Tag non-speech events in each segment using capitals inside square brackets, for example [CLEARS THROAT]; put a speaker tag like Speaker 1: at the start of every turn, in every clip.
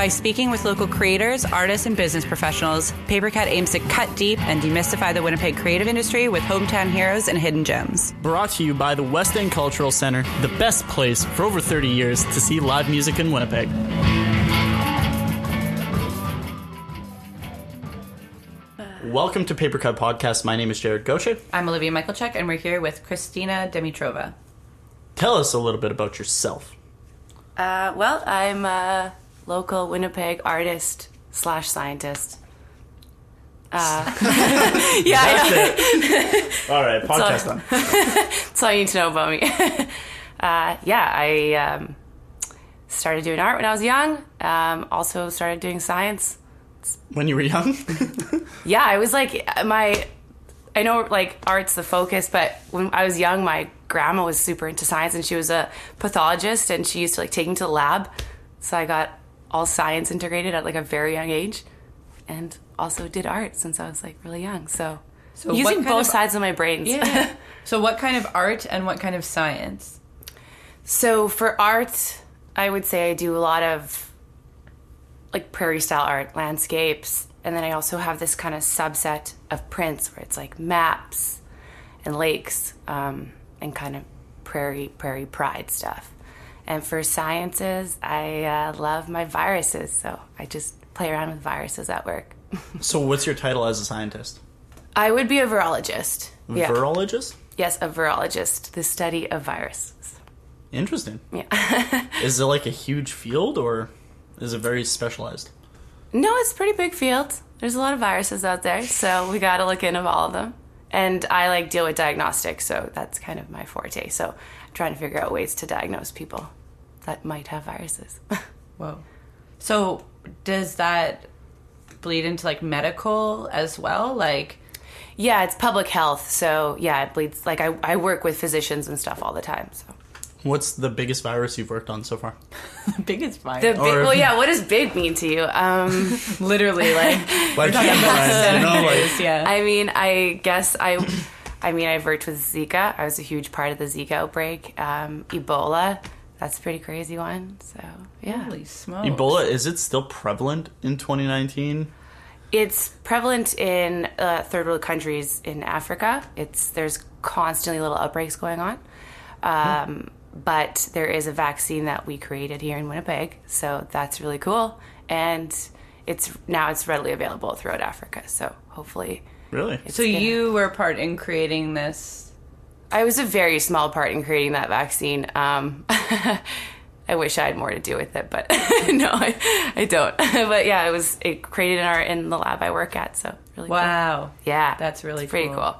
Speaker 1: By speaking with local creators, artists, and business professionals, Papercut aims to cut deep and demystify the Winnipeg creative industry with hometown heroes and hidden gems.
Speaker 2: Brought to you by the West End Cultural Center, the best place for over 30 years to see live music in Winnipeg. Welcome to Papercut Podcast. My name is Jared Gaucher.
Speaker 1: I'm Olivia Michaelchuk, and we're here with Christina Dimitrova.
Speaker 2: Tell us a little bit about yourself.
Speaker 3: Uh, well, I'm a local Winnipeg artist slash scientist. Uh, [LAUGHS] [LAUGHS] yeah,
Speaker 2: That's
Speaker 3: I know.
Speaker 2: it. All right, [LAUGHS] podcast
Speaker 3: all-
Speaker 2: done.
Speaker 3: That's all you need to know about me. uh, yeah, I um, started doing art when I was young. Um, also started doing science.
Speaker 2: When you were young?
Speaker 3: Yeah, I was like my. I know like art's the focus, but when I was young, my grandma was super into science, and she was a pathologist, and she used to like take me to the lab. So I got all science integrated at like a very young age, and also did art since I was like really young. So,
Speaker 1: So
Speaker 3: using both
Speaker 1: of-
Speaker 3: sides of my brains.
Speaker 1: Yeah. [LAUGHS] so, what kind of art and what kind of science?
Speaker 3: So for art, I would say I do a lot of like prairie style art, landscapes, and then I also have this kind of subset of prints where it's like maps and lakes um, and kind of prairie prairie pride stuff. And for sciences, I uh, love my viruses, so I just play around with viruses at work. [LAUGHS]
Speaker 2: so, what's your title as a scientist?
Speaker 3: I would be a virologist. Yeah.
Speaker 2: Virologist?
Speaker 3: yes, a virologist, the study of viruses.
Speaker 2: Interesting.
Speaker 3: Yeah. [LAUGHS] [LAUGHS]
Speaker 2: Is it like a huge field or is it very specialized?
Speaker 3: No, it's a pretty big field. There's a lot of viruses out there, so we got to look into all of them. And I like deal with diagnostics, so that's kind of my forte. So I'm trying to figure out ways to diagnose people that might have viruses. [LAUGHS]
Speaker 1: Whoa. So, does that bleed into like medical as well? Like,
Speaker 3: yeah, it's public health, so yeah, it bleeds. Like I, I work with physicians and stuff all the time. So
Speaker 2: What's the biggest virus you've worked on so far? [LAUGHS]
Speaker 1: the biggest virus.
Speaker 3: the big,
Speaker 2: Or-
Speaker 3: well, yeah. What does big mean to you? Um, [LAUGHS]
Speaker 1: Literally, like,
Speaker 2: Like, you know, like,
Speaker 1: yeah.
Speaker 3: I mean, I guess I, I mean, I've worked with Zika. I was a huge part of the Zika outbreak. Um, Ebola, that's a pretty crazy one. So yeah.
Speaker 1: Holy smokes.
Speaker 2: Ebola, is it still prevalent in 2019?
Speaker 3: It's prevalent in uh, third world countries in Africa. It's there's constantly little outbreaks going on, um, but there is a vaccine that we created here in Winnipeg, so that's really cool. And it's now it's readily available throughout Africa. So hopefully,
Speaker 2: Really?
Speaker 1: So, you were part in creating this.
Speaker 3: I was a very small part in creating that vaccine. Um, [LAUGHS] I wish I had more to do with it, but [LAUGHS] no, I, I don't. [LAUGHS] but yeah, it was it created in our in the lab I work at. So really, cool.
Speaker 1: Wow.
Speaker 3: yeah,
Speaker 1: That's really
Speaker 3: It's pretty
Speaker 1: cool.
Speaker 3: cool.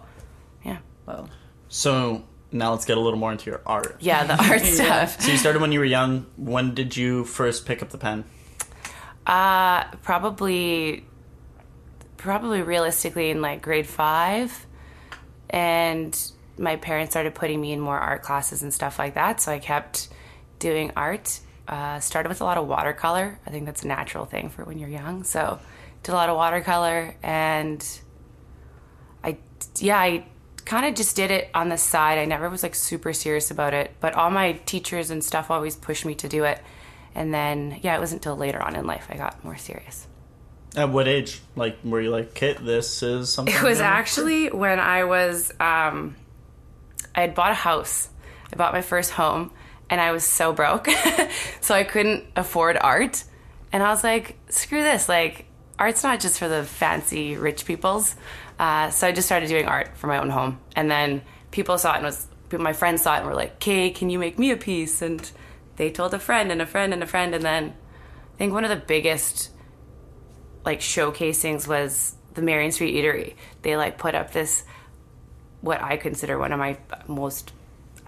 Speaker 3: Yeah.
Speaker 1: Whoa.
Speaker 2: So now let's get a little more into your art.
Speaker 3: Yeah, the art stuff.
Speaker 2: So you started when you were young. When did you first pick up the pen?
Speaker 3: Uh, probably, probably realistically in like grade five, and my parents started putting me in more art classes and stuff like that. So I kept doing art. Uh, started with a lot of watercolor. I think that's a natural thing for when you're young. So did a lot of watercolor, and I yeah I kind of just did it on the side. I never was like super serious about it, but all my teachers and stuff always pushed me to do it. And then yeah, it wasn't until later on in life I got more serious.
Speaker 2: At what age? Like, were you like, Kit, this is something?
Speaker 3: It was actually when I was um, I had bought a house. I bought my first home and I was so broke. [LAUGHS] so I couldn't afford art. And I was like, screw this. Like art's not just for the fancy rich peoples. Uh, so I just started doing art for my own home. And then people saw it and was my friends saw it and were like, "Kay, can you make me a piece?" And they told a friend and a friend and a friend and then I think one of the biggest like showcasings was the Marion Street Eatery. They like put up this what I consider one of my most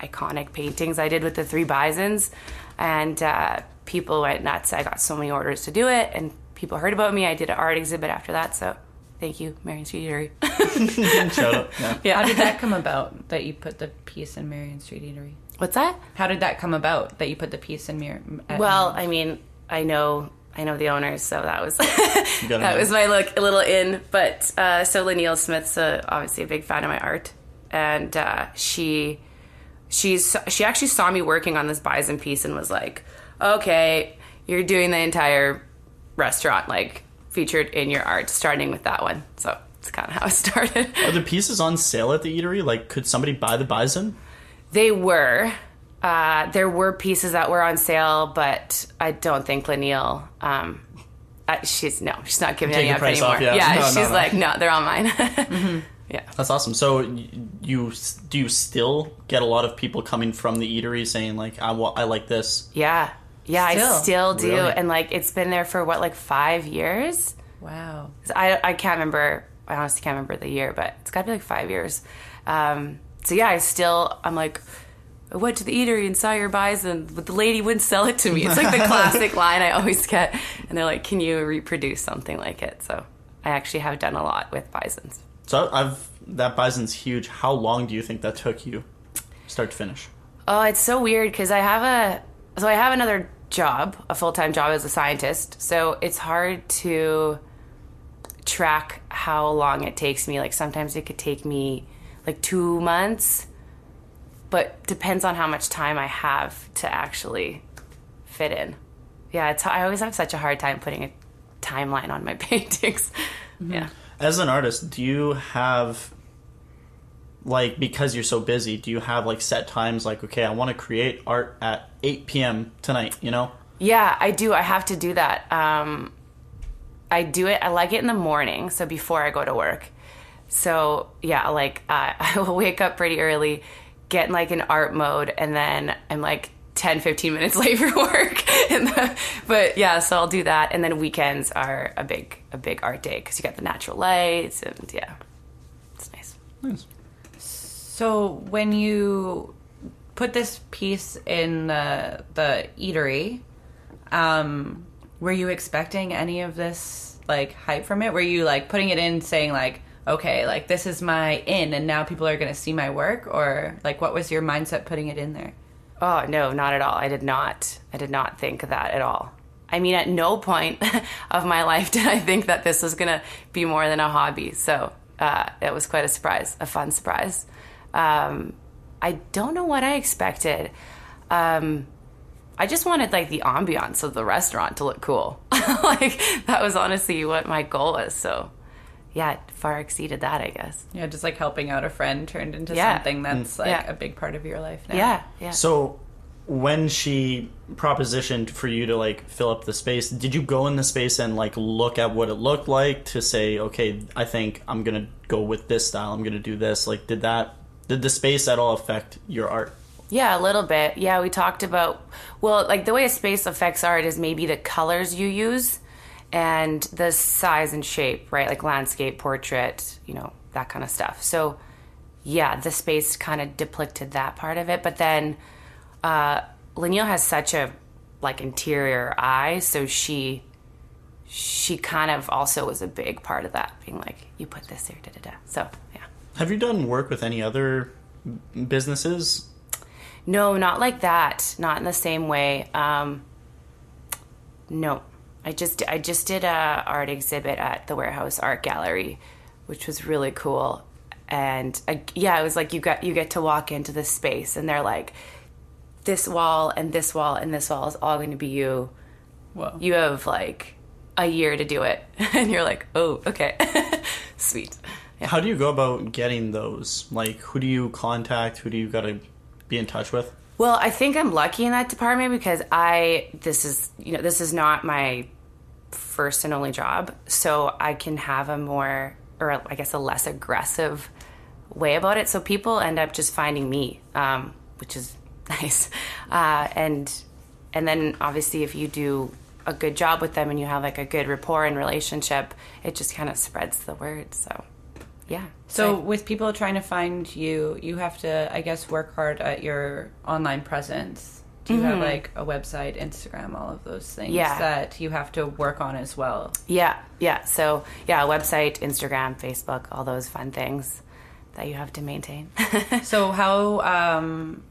Speaker 3: iconic paintings I did with the three bisons, and uh, people went nuts. I got so many orders to do it, and people heard about me. I did an art exhibit after that, so thank you, Marion Street Eatery. [LAUGHS]
Speaker 2: Shout out. Yeah.
Speaker 1: How did that come about that you put the piece in Marion Street Eatery?
Speaker 3: What's that?
Speaker 1: How did that come about that you put the piece in Mir? at-
Speaker 3: Well, I mean, I know I know the owners, so that was [LAUGHS] that
Speaker 2: know.
Speaker 3: was my look, a little in. But uh, so Neil Smith's uh, obviously a big fan of my art, and uh, she she's she actually saw me working on this bison piece and was like, "Okay, you're doing the entire restaurant like featured in your art, starting with that one. So it's kind of how it [LAUGHS] started.
Speaker 2: Are the pieces on sale at the eatery? Like, could somebody buy the bison?
Speaker 3: They were. Uh, there were pieces that were on sale, but I don't think Lanil. Um, uh, she's no, she's not giving
Speaker 2: Take
Speaker 3: any up
Speaker 2: price
Speaker 3: anymore.
Speaker 2: off, yeah. No, no,
Speaker 3: she's
Speaker 2: no.
Speaker 3: like, no, they're all mine. [LAUGHS] Yeah.
Speaker 2: That's awesome. So, you do you still get a lot of people coming from the eatery saying like, "I wa- I like this."
Speaker 3: Yeah. Yeah,
Speaker 4: Still?
Speaker 3: I still do.
Speaker 2: Really?
Speaker 3: And like it's been there for what, like five years?
Speaker 4: Wow.
Speaker 3: I, I can't remember. I honestly can't remember the year, but it's got to be like five years. Um, so yeah, I still, I'm like, I went to the eatery and saw your bison, but the lady wouldn't sell it to me. It's like the [LAUGHS] classic line I always get. And they're like, can you reproduce something like it? So I actually have done a lot with bisons.
Speaker 2: So I've that bison's huge. How long do you think that took you, start to finish?
Speaker 3: Oh, it's so weird because I have a so I have another job, a full time job as a scientist. So it's hard to track how long it takes me. Like sometimes it could take me like two months, but depends on how much time I have to actually fit in. Yeah, it's I always have such a hard time putting a timeline on my [LAUGHS] paintings. Mm-hmm. Yeah.
Speaker 2: As an artist, do you have like because you're so busy, do you have like set times like okay, I want to create art at 8 p.m. tonight, you know?
Speaker 3: Yeah, I do. I have to do that. Um, I do it. I like it in the morning, so before I go to work. So yeah, like uh, [LAUGHS] I will wake up pretty early, get in like an art mode, and then I'm like 10, 15 minutes [LAUGHS] late for work. and the, but yeah, so I'll do that, and then weekends are a big a big art day because you got the natural lights, and yeah, it's nice.
Speaker 2: Nice.
Speaker 4: So when you put this piece in the the eatery, um, were you expecting any of this like hype from it? Were you like putting it in, saying like, okay, like this is my in, and now people are going to see my work, or like what was your mindset putting it in there?
Speaker 3: Oh no, not at all. I did not. I did not think that at all. I mean, at no point [LAUGHS] of my life did I think that this was gonna be more than a hobby. So uh, it was quite a surprise, a fun surprise. Um, I don't know what I expected. Um, I just wanted like the ambiance of the restaurant to look cool. [LAUGHS] like that was honestly what my goal was. So yeah, it far exceeded that, I guess.
Speaker 4: Yeah, just like helping out a friend turned into
Speaker 3: Yeah.
Speaker 4: something that's mm. like
Speaker 3: Yeah.
Speaker 4: a big part of your life now.
Speaker 3: Yeah, yeah.
Speaker 2: So when she propositioned for you to like fill up the space, did you go in the space and like look at what it looked like to say, okay, I think I'm gonna go with this style. I'm gonna do this. Like, did that did the space at all affect your art?
Speaker 3: Yeah, a little bit. Yeah, we talked about well, like the way a space affects art is maybe the colors you use and the size and shape, right? Like landscape, portrait, you know, that kind of stuff. So, yeah, the space kind of depicted that part of it, but then uh Lanil has such a like interior eye, so she she kind of also was a big part of that, being like, you put this there, da da da. So, yeah.
Speaker 2: Have you done work with any other businesses?
Speaker 3: No, not like that. Not in the same way. Um, no, I just I just did a art exhibit at the Warehouse Art Gallery, which was really cool. And I, yeah, it was like you got you get to walk into this space, and they're like, this wall and this wall and this wall is all going to be you.
Speaker 4: Whoa.
Speaker 3: You have like a year to do it, [LAUGHS] and you're like, oh, okay, [LAUGHS] sweet. Yeah.
Speaker 2: How do you go about getting those? Like, who do you contact? Who do you got to be in touch with?
Speaker 3: Well, I think I'm lucky in that department because I this is you know this is not my first and only job, so I can have a more or I guess a less aggressive way about it. So people end up just finding me, um, which is [LAUGHS] nice, uh, and and then obviously if you do a good job with them and you have like a good rapport and relationship, it just kind of spreads the word. So yeah.
Speaker 4: So, with people trying to find you, you have to, I guess, work hard at your online presence. Do you have like a website, Instagram, all of those things
Speaker 3: Mm-hmm. Yeah.
Speaker 4: that you have to work on as well?
Speaker 3: Yeah, yeah. So, yeah, website, Instagram, Facebook, all those fun things that you have to maintain. [LAUGHS]
Speaker 4: So, how, um,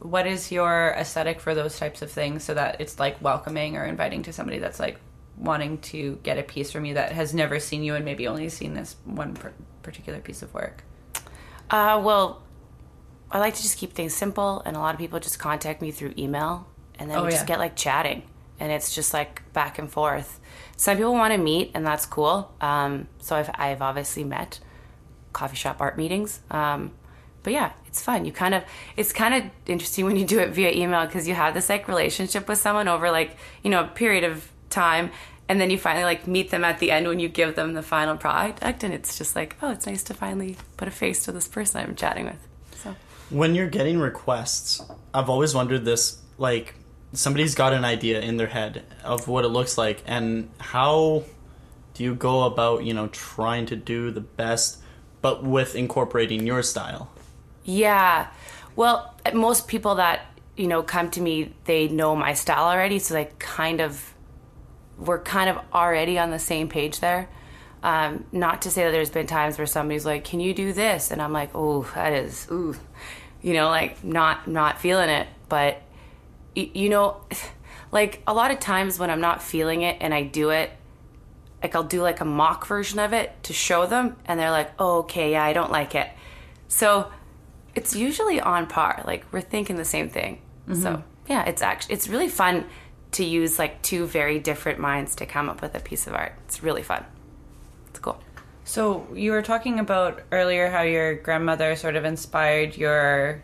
Speaker 4: what is your aesthetic for those types of things so that it's like welcoming or inviting to somebody that's like wanting to get a piece from you that has never seen you and maybe only seen this one per- particular piece of work?
Speaker 3: uh, well, I like to just keep things simple, and a lot of people just contact me through email, and then
Speaker 4: Oh,
Speaker 3: we
Speaker 4: yeah.
Speaker 3: just get like chatting. and it's just like back and forth. Some people want to meet, and that's cool. Um, so I've I've obviously met coffee shop art meetings. Um, but yeah, it's fun. You kind of it's kind of interesting when you do it via email because you have this like relationship with someone over like you know a period of time, and then you finally like meet them at the end when you give them the final product, and it's just like oh, it's nice to finally put a face to this person I'm chatting with. So
Speaker 2: When you're getting requests, I've always wondered this like somebody's got an idea in their head of what it looks like and how do you go about, you know, trying to do the best but with incorporating your style?
Speaker 3: Yeah. Well, most people that, you know, come to me, they know my style already, so they kind of we're kind of already on the same page there. Um, not to say that there's been times where somebody's like, "Can you do this?" and I'm like, "Oh, that is ooh." You know, like not not feeling it, but y- you know, [SIGHS] like a lot of times when I'm not feeling it and I do it, like I'll do like a mock version of it to show them and they're like, oh, okay, yeah, I don't like it. So it's usually on par. Like we're thinking the same thing. So yeah, it's actually it's really fun to use like two very different minds to come up with a piece of art. It's really fun. It's cool.
Speaker 4: So you were talking about earlier how your grandmother sort of inspired your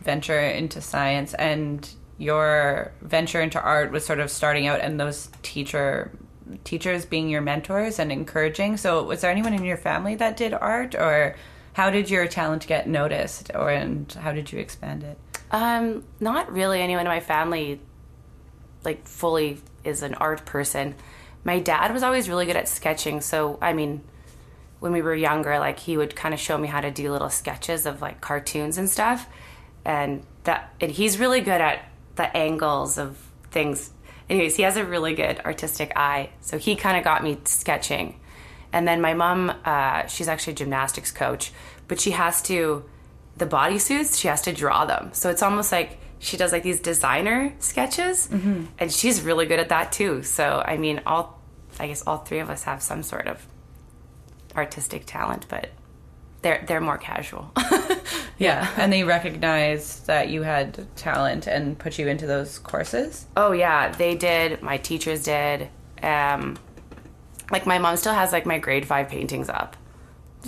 Speaker 4: venture into science and your venture into art was sort of starting out and those teacher teachers being your mentors and encouraging. So was there anyone in your family that did art or how did your talent get noticed or and how did you expand it?
Speaker 3: Um, not really anyone in my family like fully is an art person. My dad was always really good at sketching, so I mean, when we were younger, like he would kind of show me how to do little sketches of like cartoons and stuff. And that and he's really good at the angles of things. Anyways, he has a really good artistic eye. So he kind of got me sketching. And then my mom, uh, she's actually a gymnastics coach, but she has to the bodysuits, she has to draw them. So it's almost like she does like these designer sketches, and she's really good at that too. So I mean, all I guess all three of us have some sort of artistic talent, but they're they're more casual. [LAUGHS]
Speaker 4: Yeah, and they recognized that you had talent and put you into those courses.
Speaker 3: oh yeah, they did. My teachers did. Um, like my mom still has like my grade five paintings up.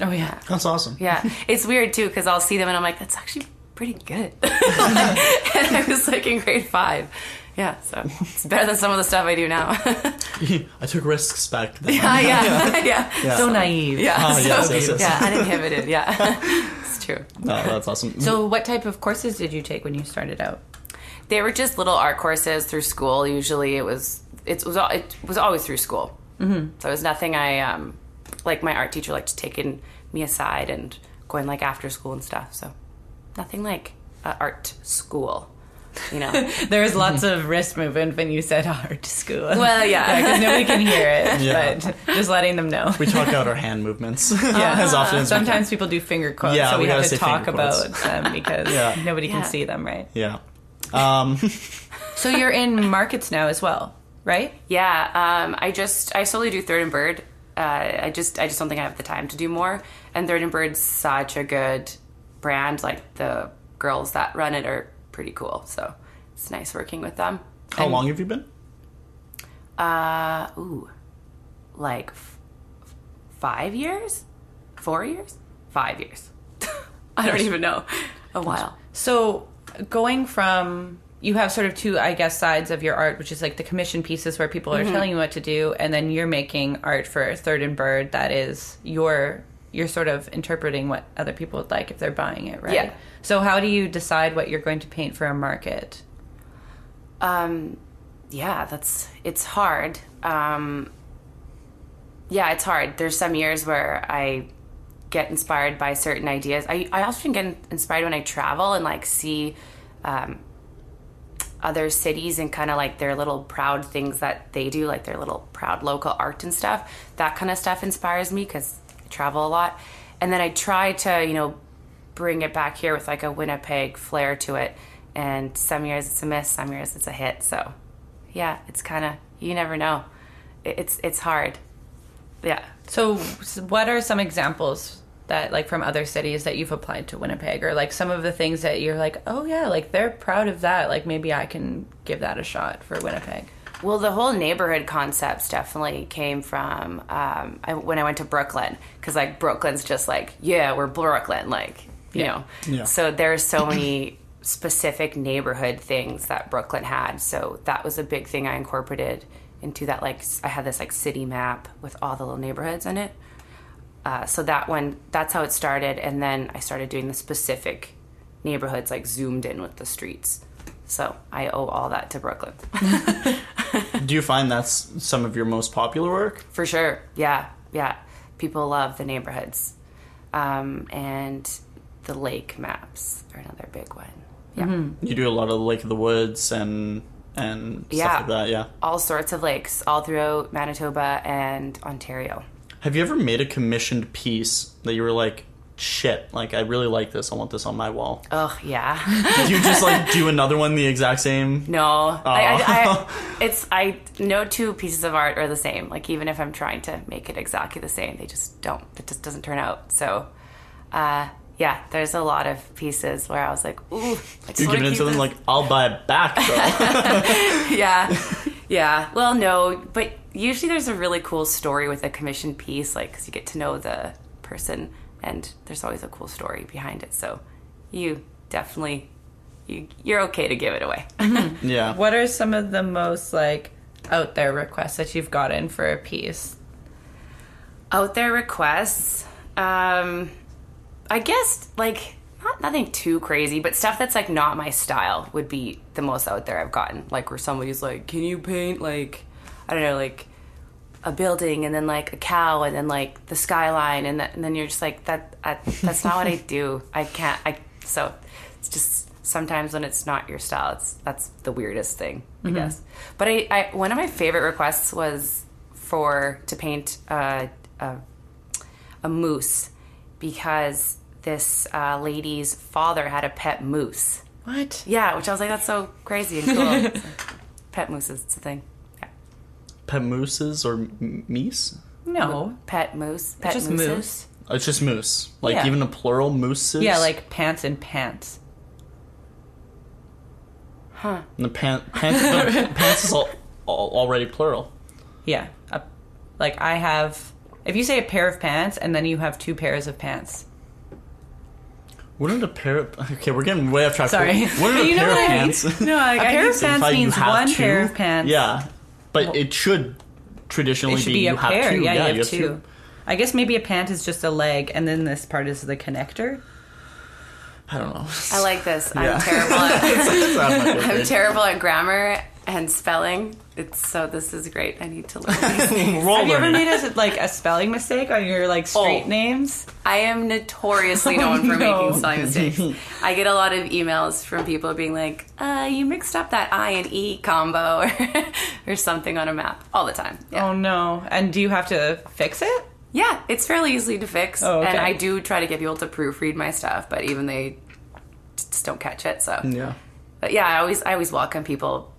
Speaker 4: Oh yeah.
Speaker 2: That's awesome.
Speaker 3: Yeah, [LAUGHS] it's weird too because I'll see them and I'm like, that's actually pretty good. [LAUGHS] and I was like in grade five. Yeah, so it's better than some of the stuff I do now. [LAUGHS]
Speaker 2: I took risks back then.
Speaker 3: yeah, [LAUGHS] yeah, yeah,
Speaker 4: So naive.
Speaker 3: yeah.
Speaker 2: Ah,
Speaker 3: so,
Speaker 2: yes, yes, yes.
Speaker 3: yeah, uninhibited. Yeah, it's true.
Speaker 2: No, that's awesome.
Speaker 4: So what type of courses did you take when you started out?
Speaker 3: They were just little art courses through school. Usually, it was it was it was always through school. Mm-hmm. So it was nothing I um like. My art teacher liked taking me aside and going like after school and stuff. So nothing like uh, art school. You know. [LAUGHS]
Speaker 4: There was lots of wrist movement when you said [LAUGHS] art school.
Speaker 3: well, yeah.
Speaker 4: because nobody can hear it, [LAUGHS]
Speaker 2: Yeah.
Speaker 4: but just letting them know.
Speaker 2: we talk out our hand movements
Speaker 4: Yeah.
Speaker 2: as often as we can.
Speaker 4: Sometimes people do finger quotes,
Speaker 2: Yeah,
Speaker 4: so we,
Speaker 2: we
Speaker 4: have
Speaker 2: gotta
Speaker 4: talk about them because
Speaker 2: Yeah.
Speaker 4: nobody
Speaker 3: Yeah.
Speaker 4: can see them, right?
Speaker 2: Yeah. Um,
Speaker 4: So you're in markets now as well, right?
Speaker 3: Yeah, um, I just I solely do Third and Bird. Uh, I just I just don't think I have the time to do more. And Third and Bird's such a good brand. Like the girls that run it are pretty cool. So it's nice working with them.
Speaker 2: how long have you been?
Speaker 3: Uh, ooh, like f- five years, four years, five years. [LAUGHS] I don't even know. A while.
Speaker 4: So going from you have sort of two, I guess, sides of your art, which is like the commission pieces where people are telling you what to do, and then you're making art for Third and Bird that is your you're sort of interpreting what other people would like if they're buying it, right?
Speaker 3: Yeah.
Speaker 4: So how do you decide what you're going to paint for a market?
Speaker 3: Um, yeah, that's it's hard. Um, yeah, it's hard. There's some years where I get inspired by certain ideas. I I often get inspired when I travel and like see um, other cities and kind of like their little proud things that they do, like their little proud local art and stuff. That kind of stuff inspires me because I travel a lot. And then I try to, you know, bring it back here with like a Winnipeg flair to it. And some years it's a miss, some years it's a hit. So, yeah, it's kind of you never know. It's it's hard. Yeah.
Speaker 4: So, what are some examples that, like, from other cities that you've applied to Winnipeg, or like some of the things that you're like, oh yeah, like they're proud of that. Like maybe I can give that a shot for Winnipeg.
Speaker 3: Well, the whole neighborhood concepts definitely came from um, I, when I went to Brooklyn because like Brooklyn's just like yeah we're Brooklyn like you
Speaker 4: Yeah.
Speaker 3: know
Speaker 2: Yeah.
Speaker 3: so there's so many specific neighborhood things that Brooklyn had so that was a big thing I incorporated into that like I had this like city map with all the little neighborhoods in it uh, so that one that's how it started and then I started doing the specific neighborhoods like zoomed in with the streets so I owe all that to Brooklyn. [LAUGHS]
Speaker 2: Do you find that's some of your most popular work?
Speaker 3: For sure. Yeah. Yeah. People love the neighborhoods. Um, and the lake maps are another big one. Yeah.
Speaker 2: You do a lot of Lake of the Woods and and
Speaker 3: Yeah.
Speaker 2: stuff like that. Yeah.
Speaker 3: All sorts of lakes all throughout Manitoba and Ontario.
Speaker 2: Have you ever made a commissioned piece that you were like, shit, like I really like this. I want this on my wall.
Speaker 3: Oh, yeah.
Speaker 2: Do you just like do another one the exact same?
Speaker 3: no. I, I, I, [LAUGHS] it's, I, no two pieces of art are the same. Like, even if I'm trying to make it exactly the same, they just don't, it just doesn't turn out. So, uh, yeah, there's a lot of pieces where I was like, ooh, I just
Speaker 2: You're giving it to them like, I'll buy it back though. [LAUGHS]
Speaker 3: yeah [LAUGHS] yeah well no but usually there's a really cool story with a commissioned piece like because you get to know the person and there's always a cool story behind it. So you definitely you, you're okay to give it away. [LAUGHS]
Speaker 2: Yeah.
Speaker 4: What are some of the most like out there requests that you've gotten for a piece?
Speaker 3: out there requests? Um i guess like not nothing too crazy but stuff that's like not my style would be the most out there i've gotten. Like where somebody's like can you paint like i don't know like a building and then like a cow and then like the skyline and, that, and then you're just like that I, that's not what i do. I can't i so it's just sometimes when it's not your style it's that's the weirdest thing i guess. But I, I one of my favorite requests was for to paint uh, a, a moose because this uh, lady's father had a pet moose.
Speaker 4: What?
Speaker 3: yeah which i was like that's so crazy and cool. [LAUGHS] Pet mooses it's a thing
Speaker 2: Pet mooses or m- meese?
Speaker 4: No.
Speaker 3: pet moose pet
Speaker 4: just
Speaker 3: mooses.
Speaker 4: moose.
Speaker 2: It's just moose. Like
Speaker 4: Yeah.
Speaker 2: even a plural mooses.
Speaker 4: Yeah, like pants and pants.
Speaker 2: And the pant pants. the [LAUGHS] pants is all, all, already plural.
Speaker 4: Yeah. A, like I have if you say a pair of pants and then you have two pairs of pants.
Speaker 2: Wouldn't a pair of okay? We're getting way off track.
Speaker 4: Sorry.
Speaker 2: Wouldn't a [LAUGHS]
Speaker 4: You know
Speaker 2: pair of
Speaker 4: what I mean? [LAUGHS]
Speaker 2: pants?
Speaker 4: No, like, a pair of pants
Speaker 2: you
Speaker 4: means
Speaker 2: have
Speaker 4: one
Speaker 2: two?
Speaker 4: pair of pants.
Speaker 2: Yeah, but it should traditionally
Speaker 4: It should
Speaker 2: be,
Speaker 4: be
Speaker 2: you
Speaker 4: a
Speaker 2: have
Speaker 4: pair.
Speaker 2: two.
Speaker 4: Yeah, you have two. I guess maybe a pant is just a leg and then this part is the connector.
Speaker 2: I don't know.
Speaker 3: i like this
Speaker 2: Yeah.
Speaker 3: i'm terrible at [LAUGHS]
Speaker 2: It's not my [LAUGHS]
Speaker 3: i'm terrible at grammar and spelling it's so this is great i need to learn [LAUGHS] these things
Speaker 2: We're all
Speaker 4: Have you ever made a, like a spelling mistake on your like street
Speaker 3: Oh.
Speaker 4: names?
Speaker 3: I am notoriously [LAUGHS] known for
Speaker 4: no.
Speaker 3: making spelling mistakes. [LAUGHS] I get a lot of emails from people being like, uh, you mixed up that I and E combo or, or something on a map all the time. Yeah.
Speaker 4: Oh no. And do you have to fix it?
Speaker 3: yeah, it's fairly easy to fix.
Speaker 4: Oh, okay.
Speaker 3: And I do try to get people to proofread my stuff, but even they just don't catch it. So,
Speaker 2: Yeah.
Speaker 3: but yeah, I always, I always welcome people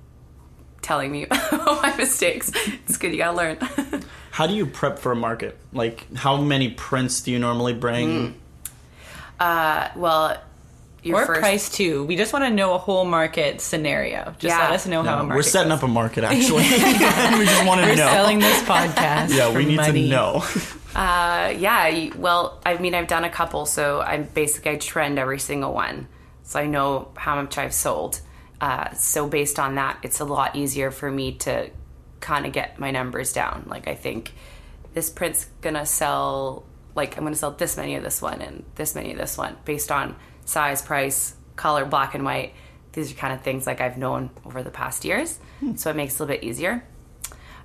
Speaker 3: telling me about [LAUGHS] my mistakes. It's good. You gotta learn. [LAUGHS]
Speaker 2: How do you prep for a market? Like, how many prints do you normally bring?
Speaker 3: uh, well, your
Speaker 4: Or
Speaker 3: first,
Speaker 4: price too. We just want to know a whole market scenario. Just
Speaker 3: Yeah.
Speaker 4: let us know how a market
Speaker 2: we're setting
Speaker 4: goes.
Speaker 2: up a market [LAUGHS] actually. we just want to
Speaker 4: We're
Speaker 2: know.
Speaker 4: selling this podcast.
Speaker 2: yeah, we need
Speaker 4: money.
Speaker 2: to know.
Speaker 3: Uh, yeah. Well, I mean, I've done a couple, so I'm basically I trend every single one, so I know how much I've sold. Uh, so based on that, it's a lot easier for me to kind of get my numbers down. Like I think this print's gonna sell. Like I'm gonna sell this many of this one and this many of this one based on size, price, color, black and white. These are kind of things like I've known over the past years, so it makes it a little bit easier.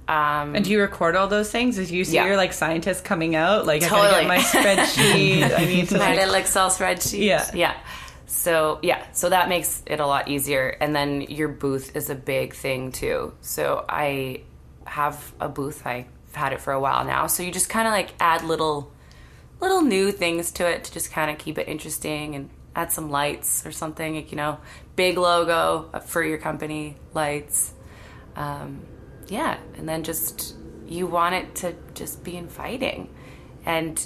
Speaker 3: Um,
Speaker 4: And do you record all those things? As you see
Speaker 3: Yeah.
Speaker 4: your like scientist coming out, like I gotta
Speaker 3: Totally.
Speaker 4: get my spreadsheet. I need [LAUGHS] to
Speaker 3: my
Speaker 4: like,
Speaker 3: little Excel spreadsheet.
Speaker 4: Yeah.
Speaker 3: Yeah. So yeah, so that makes it a lot easier. And then your booth is a big thing too. So I have a booth. I've had it for a while now. So you just kind of like add little, little new things to it to just kind of keep it interesting and add some lights or something. Like, you know, big logo for your company, lights. Um, yeah, and then just you want it to just be inviting, and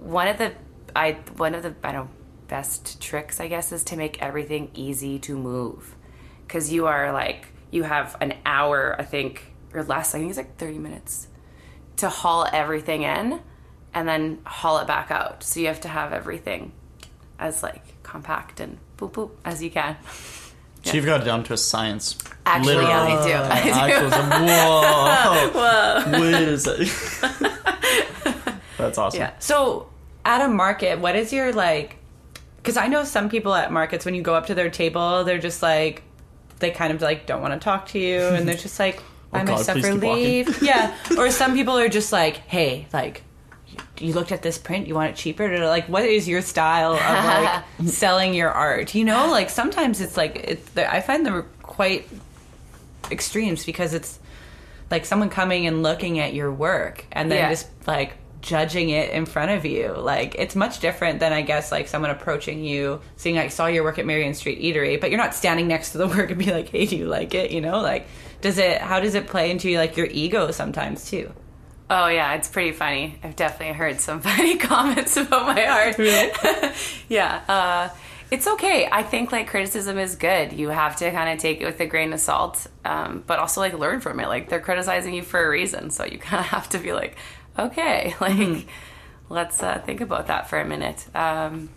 Speaker 3: one of the I one of the I don't best tricks I guess is to make everything easy to move because you are like you have an hour, I think, or less. I think it's like thirty minutes to haul everything in and then haul it back out. So you have to have everything as like compact and boop boop as you can.
Speaker 2: So you've got it down to a science.
Speaker 3: Actually,
Speaker 2: Literally.
Speaker 3: yeah, I do. I do.
Speaker 2: Actually, [LAUGHS] whoa. Wait a second. That's awesome.
Speaker 3: Yeah.
Speaker 4: So at a market, what is your like? Because I know some people at markets when you go up to their table, they're just like they kind of like don't want to talk to you, and they're just like, [LAUGHS]
Speaker 2: Oh,
Speaker 4: "I
Speaker 2: God,
Speaker 4: might
Speaker 2: please
Speaker 4: suffer leave." [LAUGHS] yeah. Or some people are just like, "Hey, like." You looked at this print. You want it cheaper? Or like, what is your style of like [LAUGHS] selling your art? You know, like sometimes it's like it, I find them quite extremes because it's like someone coming and looking at your work and then
Speaker 3: Yeah.
Speaker 4: just like judging it in front of you. Like it's much different than I guess like someone approaching you, seeing I saw your work at Marion Street Eatery, but you're not standing next to the [LAUGHS] work and be like, "Hey, do you like it?" You know, like does it? How does it play into like your ego sometimes too?
Speaker 3: Oh yeah, it's pretty funny. I've definitely heard some [LAUGHS] funny comments about my art. [LAUGHS] yeah, uh, it's okay. I think like criticism is good. You have to kind of take it with a grain of salt, um, but also like learn from it. Like they're criticizing you for a reason, so you kind of have to be like, okay, [LAUGHS] like let's uh, think about that for a minute. Um,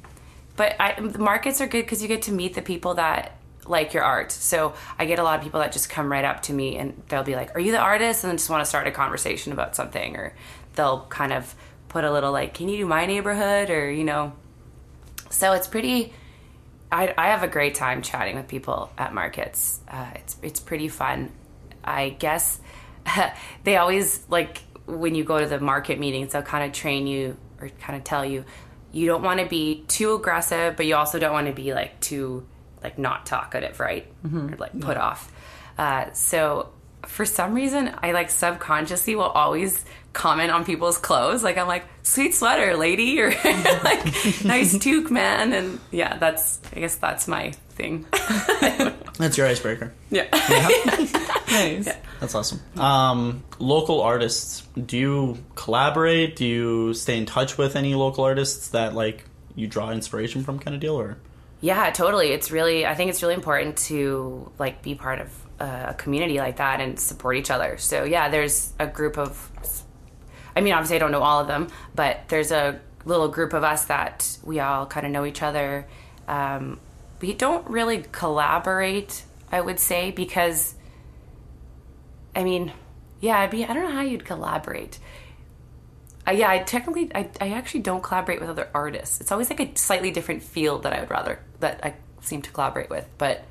Speaker 3: but I, the markets are good because you get to meet the people that like your art. So I get a lot of people that just come right up to me and they'll be like, "Are you the artist?" and then just want to start a conversation about something, or they'll kind of put a little like, "Can you do my neighborhood?" or you know. So it's pretty. I, I have a great time chatting with people at markets. Uh, it's it's pretty fun. I guess [LAUGHS] they always like when you go to the market meetings, they'll kind of train you or kind of tell you you don't want to be too aggressive, but you also don't want to be like too like not talkative, right? Or like put off. Uh, so for some reason, I like subconsciously will always comment on people's clothes. Like I'm like, sweet sweater, lady, [LAUGHS] or [LAUGHS] like nice toque, man. And yeah, that's I guess that's my thing. [LAUGHS]
Speaker 2: That's your icebreaker.
Speaker 3: yeah. [LAUGHS]
Speaker 4: Nice.
Speaker 2: That's awesome. Um, local artists, do you collaborate? Do you stay in touch with any local artists that like you draw inspiration from, kind of deal, or?
Speaker 3: Yeah, totally. It's really, I think it's really important to like be part of a community like that and support each other. So yeah, there's a group of, I mean, obviously I don't know all of them, but there's a little group of us that we all kind of know each other. Um, we don't really collaborate, I would say, because, I mean, yeah, I'd be, I don't know how you'd collaborate. Uh, yeah, I technically, I, I actually don't collaborate with other artists. It's always like a slightly different field that I would rather that I seem to collaborate with. But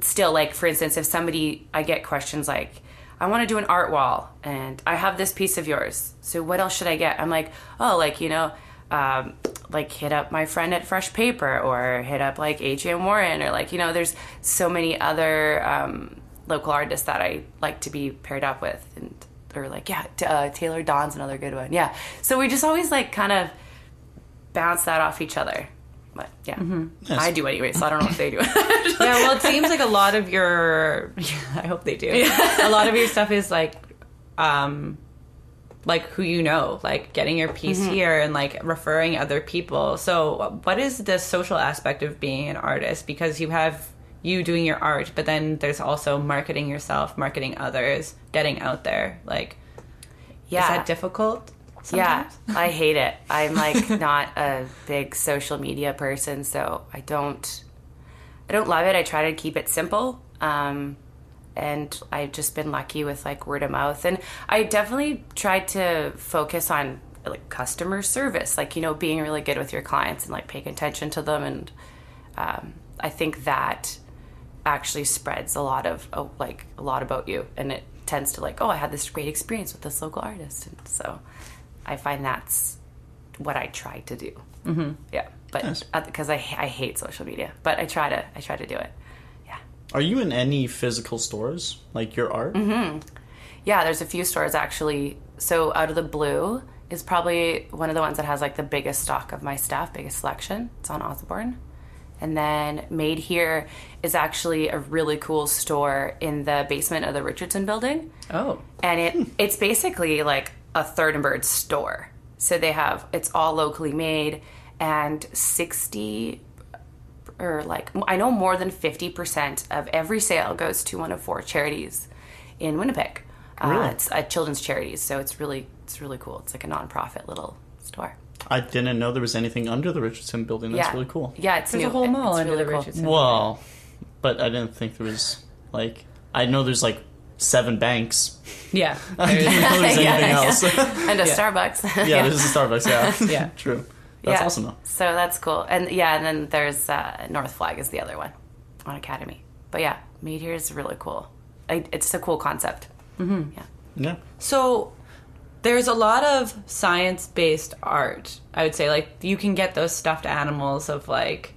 Speaker 3: still, like for instance, if somebody I get questions like, I want to do an art wall and I have this piece of yours. So what else should I get? I'm like, oh, like you know, um, like hit up my friend at Fresh Paper or hit up like Adrian Warren or like you know, there's so many other um, local artists that I like to be paired up with and or like yeah, t- uh, Taylor Don's another good one. Yeah, so we just always like kind of bounce that off each other. But yeah, I do anyway, so I don't know if they do. [LAUGHS]
Speaker 4: yeah, well, it seems like a lot of your. [LAUGHS] I hope they do. [LAUGHS] A lot of your stuff is like, um, like who you know, like getting your piece here and like referring other people. So, what is the social aspect of being an artist? Because you have you doing your art, but then there's also marketing yourself, marketing others, getting out there. Like,
Speaker 3: yeah,
Speaker 4: is that difficult?
Speaker 3: Yeah. [LAUGHS] I hate it. I'm like not a big social media person, so I don't I don't love it. I try to keep it simple. Um and I've just been lucky with like word of mouth and I definitely tried to focus on like customer service, like you know being really good with your clients and like paying attention to them and um I think that actually spreads a lot of oh, like a lot about you and it tends to like oh I had this great experience with this local artist and so I find that's what I try to do. Mm-hmm. Yeah, but
Speaker 2: Nice.
Speaker 3: because I I hate social media, but I try to I try to do it. Yeah,
Speaker 2: Are you in any physical stores like your art? Mm-hmm.
Speaker 3: yeah. There's a few stores actually. So out of the blue is probably one of the ones that has like the biggest stock of my stuff, biggest selection. It's on Osborne. And then Made Here is actually a really cool store in the basement of the Richardson building.
Speaker 4: Oh,
Speaker 3: and it hmm. it's basically like a third and bird store so they have it's all locally made and 60 or like I know more than fifty percent of every sale goes to one of four charities in Winnipeg.
Speaker 2: Really?
Speaker 3: Uh, it's uh, children's charities, so it's really it's really cool. It's like a nonprofit little store.
Speaker 2: I didn't know there was anything under the Richardson building. That's
Speaker 3: yeah,
Speaker 2: really cool.
Speaker 3: Yeah, it's
Speaker 4: There's
Speaker 3: new.
Speaker 4: a whole mall
Speaker 3: It's
Speaker 4: under
Speaker 3: really
Speaker 4: the
Speaker 3: cool.
Speaker 4: Richardson.
Speaker 2: Well, but I didn't think there was like I know there's like seven banks.
Speaker 4: Yeah. [LAUGHS]
Speaker 2: I didn't know there was [LAUGHS]
Speaker 3: Yeah,
Speaker 2: anything
Speaker 3: yeah.
Speaker 2: else. [LAUGHS]
Speaker 3: and a
Speaker 4: Yeah.
Speaker 3: Starbucks.
Speaker 2: yeah, this is a Starbucks. Yeah,
Speaker 4: Yeah.
Speaker 2: true. That's
Speaker 3: Yeah.
Speaker 2: awesome though.
Speaker 3: So that's cool. And yeah, and then there's uh, North Flag is the other one on Academy. But yeah, Made Here is really cool. I, it's a cool concept. Mm-hmm. Yeah.
Speaker 2: Yeah.
Speaker 4: So there's a lot of science based art. I would say like you can get those stuffed animals of like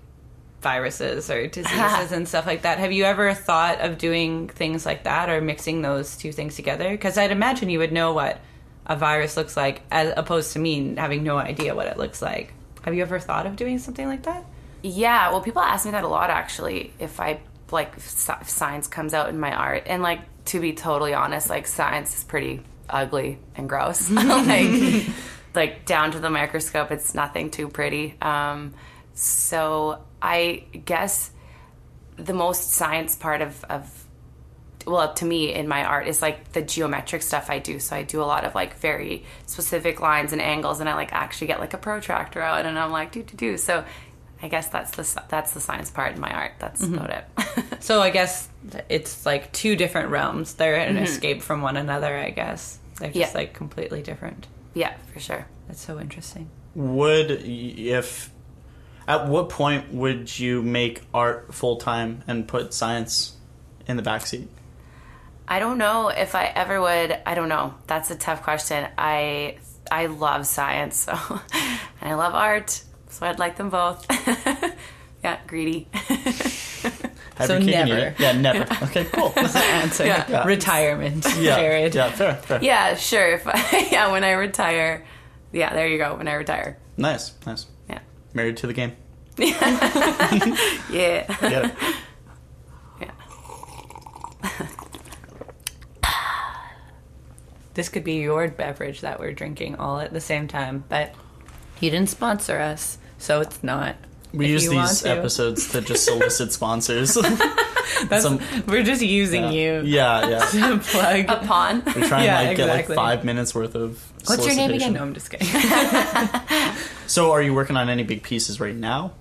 Speaker 4: viruses or diseases [LAUGHS] and stuff like that. Have you ever thought of doing things like that or mixing those two things together? Because I'd imagine you would know what a virus looks like as opposed to me having no idea what it looks like. Have you ever thought of doing something like that?
Speaker 3: Yeah, well, people ask me that a lot actually. If I like, if science comes out in my art, and like to be totally honest, like science is pretty ugly and gross. [LAUGHS] [LAUGHS] like, like down to the microscope, it's nothing too pretty. Um, so I guess the most science part of, of well to me in my art is like the geometric stuff I do. So I do a lot of like very specific lines and angles, and I like actually get like a protractor out, and I'm like do do do. So I guess that's the that's the science part in my art. That's mm-hmm. about it. [LAUGHS]
Speaker 4: So I guess it's like two different realms. They're an mm-hmm. escape from one another, I guess. They're just
Speaker 3: Yeah.
Speaker 4: like completely different.
Speaker 3: yeah, for sure.
Speaker 4: That's so interesting.
Speaker 2: Would if at what point would you make art full time and put science in the backseat?
Speaker 3: I don't know if I ever would. I don't know. That's a tough question. I I love science, [LAUGHS] so and I love art, so I'd like them both. [LAUGHS] yeah, greedy. [LAUGHS]
Speaker 4: So
Speaker 2: your cake
Speaker 4: never.
Speaker 2: it. Yeah, never. Okay, cool.
Speaker 4: Answer.
Speaker 3: Yeah.
Speaker 4: Retirement.
Speaker 2: yeah,
Speaker 4: Jared.
Speaker 2: yeah, fair, fair.
Speaker 3: yeah, sure. If I, yeah, when I retire. Yeah, there you go. When I retire.
Speaker 2: Nice, nice.
Speaker 3: Yeah.
Speaker 2: Married to the game.
Speaker 3: Yeah.
Speaker 2: Get it?
Speaker 3: yeah.
Speaker 4: This could be your beverage that we're drinking all at the same time, but you didn't sponsor us, so it's not.
Speaker 2: We
Speaker 4: If
Speaker 2: use
Speaker 4: you want
Speaker 2: these
Speaker 4: to.
Speaker 2: episodes to just [LAUGHS] solicit sponsors.
Speaker 4: That's, [LAUGHS]
Speaker 2: Some-
Speaker 4: we're just using
Speaker 2: yeah.
Speaker 4: you
Speaker 2: Yeah, yeah. [LAUGHS]
Speaker 4: to plug.
Speaker 3: Upon.
Speaker 2: We try and
Speaker 4: Yeah,
Speaker 2: like get like five minutes worth of.
Speaker 4: What's your name again? No, I'm just kidding.
Speaker 2: So, are you working on any big pieces right now?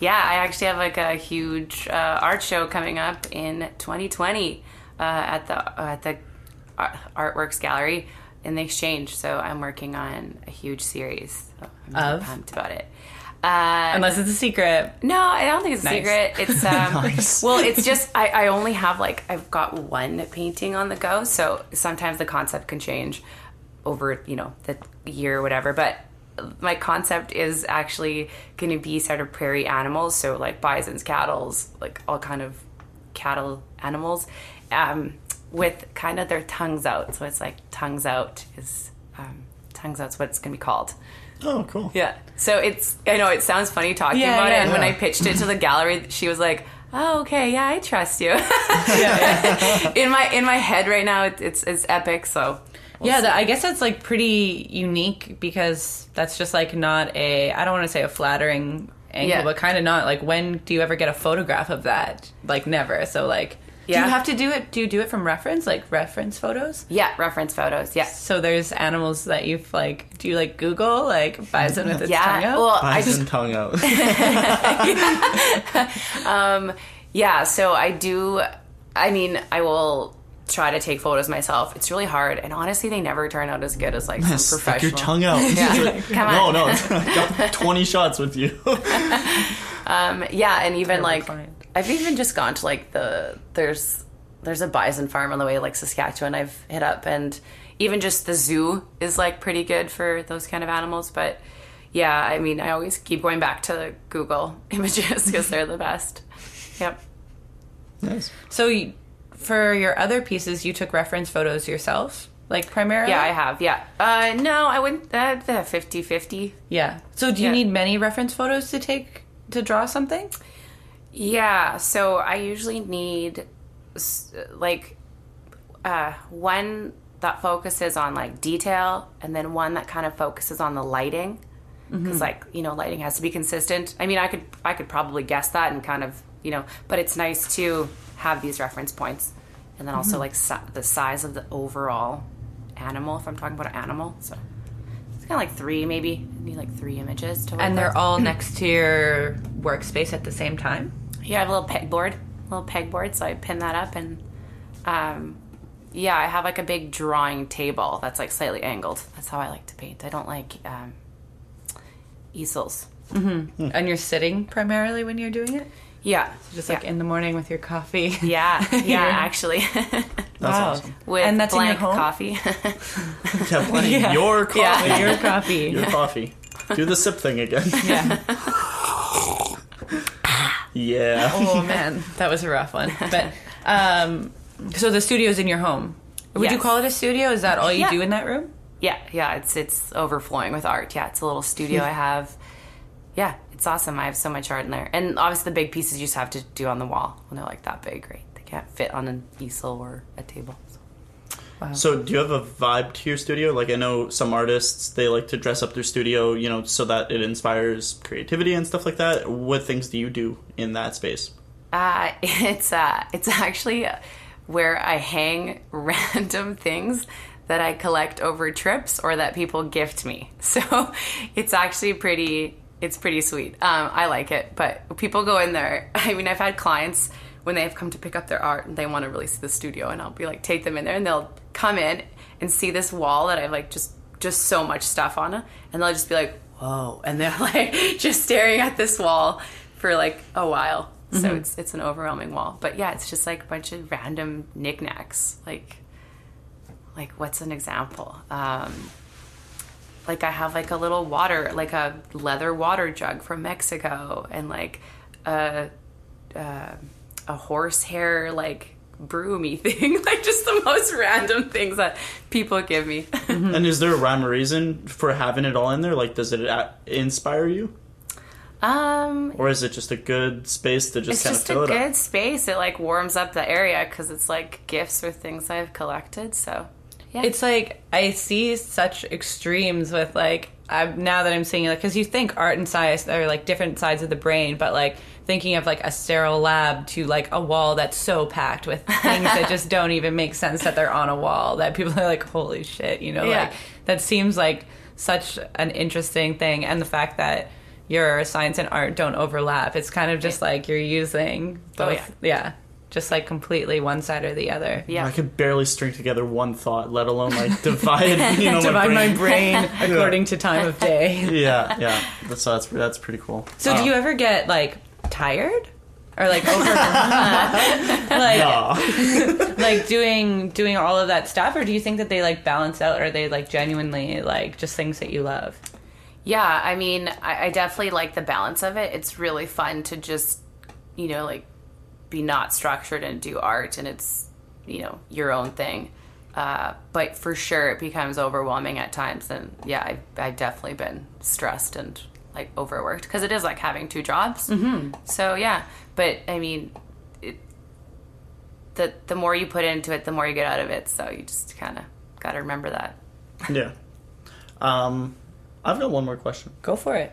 Speaker 3: Yeah, I actually have like a huge uh, art show coming up in 2020 uh, at the uh, at the Ar- Artworks Gallery in the Exchange. So I'm working on a huge series. So I'm
Speaker 4: Of?
Speaker 3: pumped about it. Uh,
Speaker 4: Unless it's a secret.
Speaker 3: no, I don't think it's a
Speaker 4: Nice.
Speaker 3: secret. [LAUGHS] It's um,
Speaker 2: Nice.
Speaker 3: well, it's just I, I only have like I've got one painting on the go, so sometimes the concept can change over you know the year or whatever. But my concept is actually going to be sort of prairie animals, so like bisons, cattle's, like all kind of cattle animals, um, with kind of their tongues out. So it's like tongues out is um, tongues out's what it's going to be called.
Speaker 2: Oh, cool.
Speaker 3: Yeah. So it's I know it sounds funny talking
Speaker 4: Yeah,
Speaker 3: about
Speaker 4: yeah.
Speaker 3: it, and when I pitched it to the gallery, she was like, "Oh, okay, yeah, I trust you." [LAUGHS] in my in my head right now, it, it's it's epic. So
Speaker 4: yeah, that, I guess that's like pretty unique because that's just like not a. I don't want to say a flattering angle,
Speaker 3: Yeah.
Speaker 4: but kind of not. Like, when do you ever get a photograph of that? Like, never. So, like, do you have to do it? Do you do it from reference, like reference photos?
Speaker 3: yeah, reference photos. Yeah.
Speaker 4: So there's animals that you've like. Do you like Google like bison with its
Speaker 3: Yeah.
Speaker 4: tongue out?
Speaker 3: Well, I
Speaker 2: Bison
Speaker 3: just
Speaker 2: tongue out. [LAUGHS]
Speaker 3: yeah. So I do. I mean, I will try to take photos myself. It's really hard, and honestly, they never turn out as good as like some
Speaker 2: Stick
Speaker 3: professional.
Speaker 2: your tongue out.
Speaker 3: Yeah. [LAUGHS] Come
Speaker 2: No,
Speaker 3: on.
Speaker 2: no. [LAUGHS] I got 20 shots with you.
Speaker 3: Um, yeah, and even like
Speaker 4: client.
Speaker 3: I've even just gone to like the there's there's a bison farm on the way like Saskatchewan I've hit up and even just the zoo is like pretty good for those kind of animals but yeah I mean I always keep going back to Google [LAUGHS] images because they're the best yep
Speaker 2: nice.
Speaker 4: so you, for your other pieces, you took reference photos yourself, like primarily.
Speaker 3: yeah I have yeah uh, no I wouldn't uh, the 50 50
Speaker 4: Yeah. So do you
Speaker 3: Yeah.
Speaker 4: need many reference photos to take to draw something?
Speaker 3: Yeah, so I usually need like uh, one that focuses on like detail, and then one that kind of focuses on the lighting. because like you know lighting has to be consistent. I mean, I could I could probably guess that and kind of you know, but it's nice to have these reference points, and then also like si- the size of the overall animal. If I'm talking about an animal, so it's kind of like three maybe. I need like three images to. work
Speaker 4: And they're all [CLEARS THROAT] next to your workspace at the same time?
Speaker 3: Yeah, I have a little pegboard, little pegboard, so I pin that up and um yeah, I have like a big drawing table that's like slightly angled. That's how I like to paint. I don't like um easels.
Speaker 4: And you're sitting primarily when you're doing it?
Speaker 3: Yeah.
Speaker 4: Just
Speaker 3: yeah.
Speaker 4: like in the morning with your coffee. [LAUGHS]
Speaker 3: Yeah, yeah, [LAUGHS] actually. [LAUGHS]
Speaker 2: That's
Speaker 4: Wow.
Speaker 2: awesome.
Speaker 3: With
Speaker 4: And that's in your
Speaker 3: blank
Speaker 4: home?
Speaker 3: coffee.
Speaker 2: Yeah,
Speaker 4: Yeah.
Speaker 2: your coffee.
Speaker 3: Yeah.
Speaker 4: your coffee.
Speaker 2: Your coffee. Do the sip thing again.
Speaker 4: Yeah.
Speaker 2: Yeah.
Speaker 4: Oh [LAUGHS] man, that was a rough one. [LAUGHS] But um, so the studio's in your home. Would you call it a studio? Is that all you
Speaker 3: Yeah.
Speaker 4: do in that room?
Speaker 3: yeah, yeah, it's it's overflowing with art. Yeah, it's a little studio I have. Yeah, it's awesome. I have so much art in there. And obviously the big pieces you just have to do on the wall when they're like that big, right? They can't fit on an easel or a table. So.
Speaker 2: So, do you have a vibe to your studio? Like, I know some artists they like to dress up their studio, you know, so that it inspires creativity and stuff like that. What things do you do in that space?
Speaker 3: Uh, [LAUGHS] it's uh, it's actually where I hang [LAUGHS] random things that I collect over trips or that people gift me. [LAUGHS] So it's actually pretty. It's pretty sweet. Um, I like it, but people go in there. I mean, I've had clients when they've come to pick up their art and they want to really see the studio, and I'll be like, take them in there, and they'll come in and see this wall that I've like just just so much stuff on it, and they'll just be like, whoa, [LAUGHS] and they're like just staring at this wall for like a while. So it's it's an overwhelming wall. But yeah, it's just like a bunch of random knickknacks. Like like what's an example? Um like I have like a little water, like a leather water jug from Mexico and like a uh, a horsehair like broomy [LAUGHS] thing, like just the most random things that people give me. [LAUGHS]
Speaker 2: And is there a rhyme or reason for having it all in there? Like, does it uh, inspire you,
Speaker 3: um
Speaker 2: or is it just a good space to just
Speaker 3: it's
Speaker 2: kind
Speaker 3: just
Speaker 2: of
Speaker 3: a
Speaker 2: fill it
Speaker 3: good space. It like warms up the area because it's like gifts or things I've collected. So yeah,
Speaker 4: It's like I see such extremes with like I'm now that I'm seeing it because you think art and science are like different sides of the brain, but like thinking of like a sterile lab to like a wall that's so packed with [LAUGHS] things that just don't even make sense that they're on a wall that people are like holy shit, you know,
Speaker 3: Yeah.
Speaker 4: like that seems like such an interesting thing, and the fact that your science and art don't overlap, it's kind of just like you're using
Speaker 3: Oh,
Speaker 4: both, yeah, just like completely one side or the other.
Speaker 3: yeah.
Speaker 2: I could barely string together one thought, let alone like [LAUGHS] divide, [LAUGHS] you know,
Speaker 4: divide
Speaker 2: my
Speaker 4: my
Speaker 2: brain.
Speaker 4: brain according to time of day.
Speaker 2: yeah, yeah. That's that's that's pretty cool.
Speaker 4: So,
Speaker 2: Uh,
Speaker 4: do you ever get like tired or like over [LAUGHS] like
Speaker 2: uh, [LAUGHS]
Speaker 4: like doing doing all of that stuff, or do you think that they like balance out, or are they like genuinely like just things that you love?
Speaker 3: Yeah, I mean, I, I definitely like the balance of it. It's really fun to just, you know, like be not structured and do art, and it's, you know, your own thing. Uh, but for sure, it becomes overwhelming at times, and yeah, I've, I've definitely been stressed and like overworked because it is like having two jobs. Mm-hmm. So yeah, but I mean, it, the the more you put into it, the more you get out of it. So you just kind of got to remember that.
Speaker 2: yeah. Um, I've got one more question.
Speaker 4: Go for it.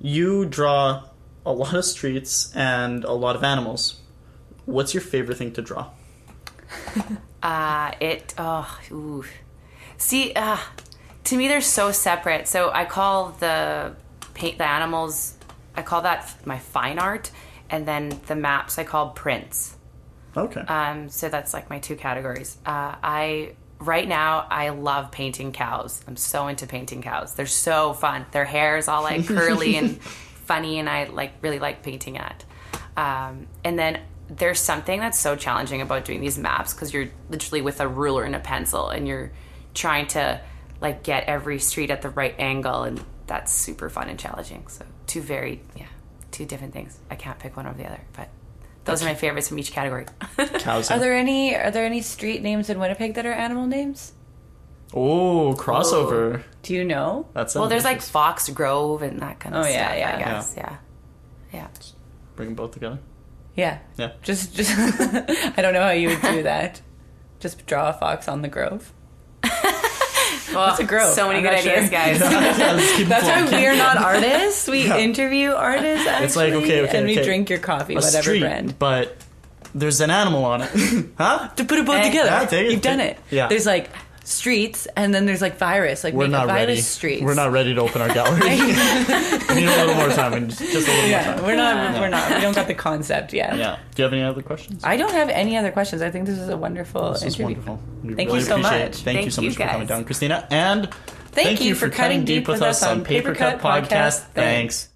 Speaker 2: You draw a lot of streets and a lot of animals. What's your favorite thing to draw? [LAUGHS]
Speaker 3: Uh, it, oh, ooh. See, uh, to me, they're so separate. So I call the paint, the animals, I call that my fine art. And then the maps I call prints.
Speaker 2: Okay.
Speaker 3: Um, so that's like my two categories. Uh, I right now I love painting cows. I'm so into painting cows. They're so fun. Their hair is all like curly and [LAUGHS] funny, and I like really like painting it. Um, and then there's something that's so challenging about doing these maps because you're literally with a ruler and a pencil, and you're trying to like get every street at the right angle, and that's super fun and challenging. So two very yeah, two different things. I can't pick one over the other, but. Those are my favorites from each category. [LAUGHS]
Speaker 2: Cows.
Speaker 4: Are there any are there any street names in Winnipeg that are animal names?
Speaker 2: Oh, crossover.
Speaker 4: Do you know?
Speaker 2: That's
Speaker 3: Well, there's like. Fox Grove and that kind of
Speaker 4: Oh, yeah,
Speaker 3: stuff.
Speaker 4: yeah.
Speaker 3: I guess, yeah, yeah.
Speaker 2: bring them both together.
Speaker 4: Yeah.
Speaker 2: Yeah.
Speaker 4: Just just [LAUGHS] I don't know how you would do that. Just draw a fox on the grove. [LAUGHS]
Speaker 3: That's
Speaker 4: a oh, growth.
Speaker 3: So many
Speaker 4: I'm
Speaker 3: good
Speaker 4: not sure.
Speaker 3: ideas, guys. [LAUGHS]
Speaker 2: Let's keep [LAUGHS] it
Speaker 4: That's why we're not artists. We interview artists. Actually,
Speaker 2: It's like, okay, okay,
Speaker 4: and we drink your coffee,
Speaker 2: a
Speaker 4: whatever
Speaker 2: street,
Speaker 4: brand.
Speaker 2: but there's an animal on it. huh?
Speaker 4: To put it both
Speaker 3: Hey.
Speaker 4: together,
Speaker 2: Yeah, take it,
Speaker 4: you've done it.
Speaker 2: yeah.
Speaker 4: There's like streets, and then there's like virus. Like
Speaker 2: We're
Speaker 4: make
Speaker 2: not
Speaker 4: a virus
Speaker 2: ready.
Speaker 4: streets.
Speaker 2: We're not ready to open our [LAUGHS] gallery. [LAUGHS] we need a little more time. and Just, just a little more time.
Speaker 4: we're not. We're not. We don't got the concept yet.
Speaker 2: Yeah. Do you have any other questions?
Speaker 4: I don't have any other questions. I think this is a wonderful
Speaker 2: This is
Speaker 4: interview.
Speaker 2: wonderful. We
Speaker 4: Thank
Speaker 2: really
Speaker 4: you so much.
Speaker 2: Thank, you
Speaker 3: Thank
Speaker 2: so
Speaker 3: you,
Speaker 2: much for coming down, Christina. And
Speaker 4: Thank you for cutting deep with us on
Speaker 2: Paper
Speaker 4: Paper Cut
Speaker 2: Cut Podcast.
Speaker 4: Podcast.
Speaker 2: Thanks.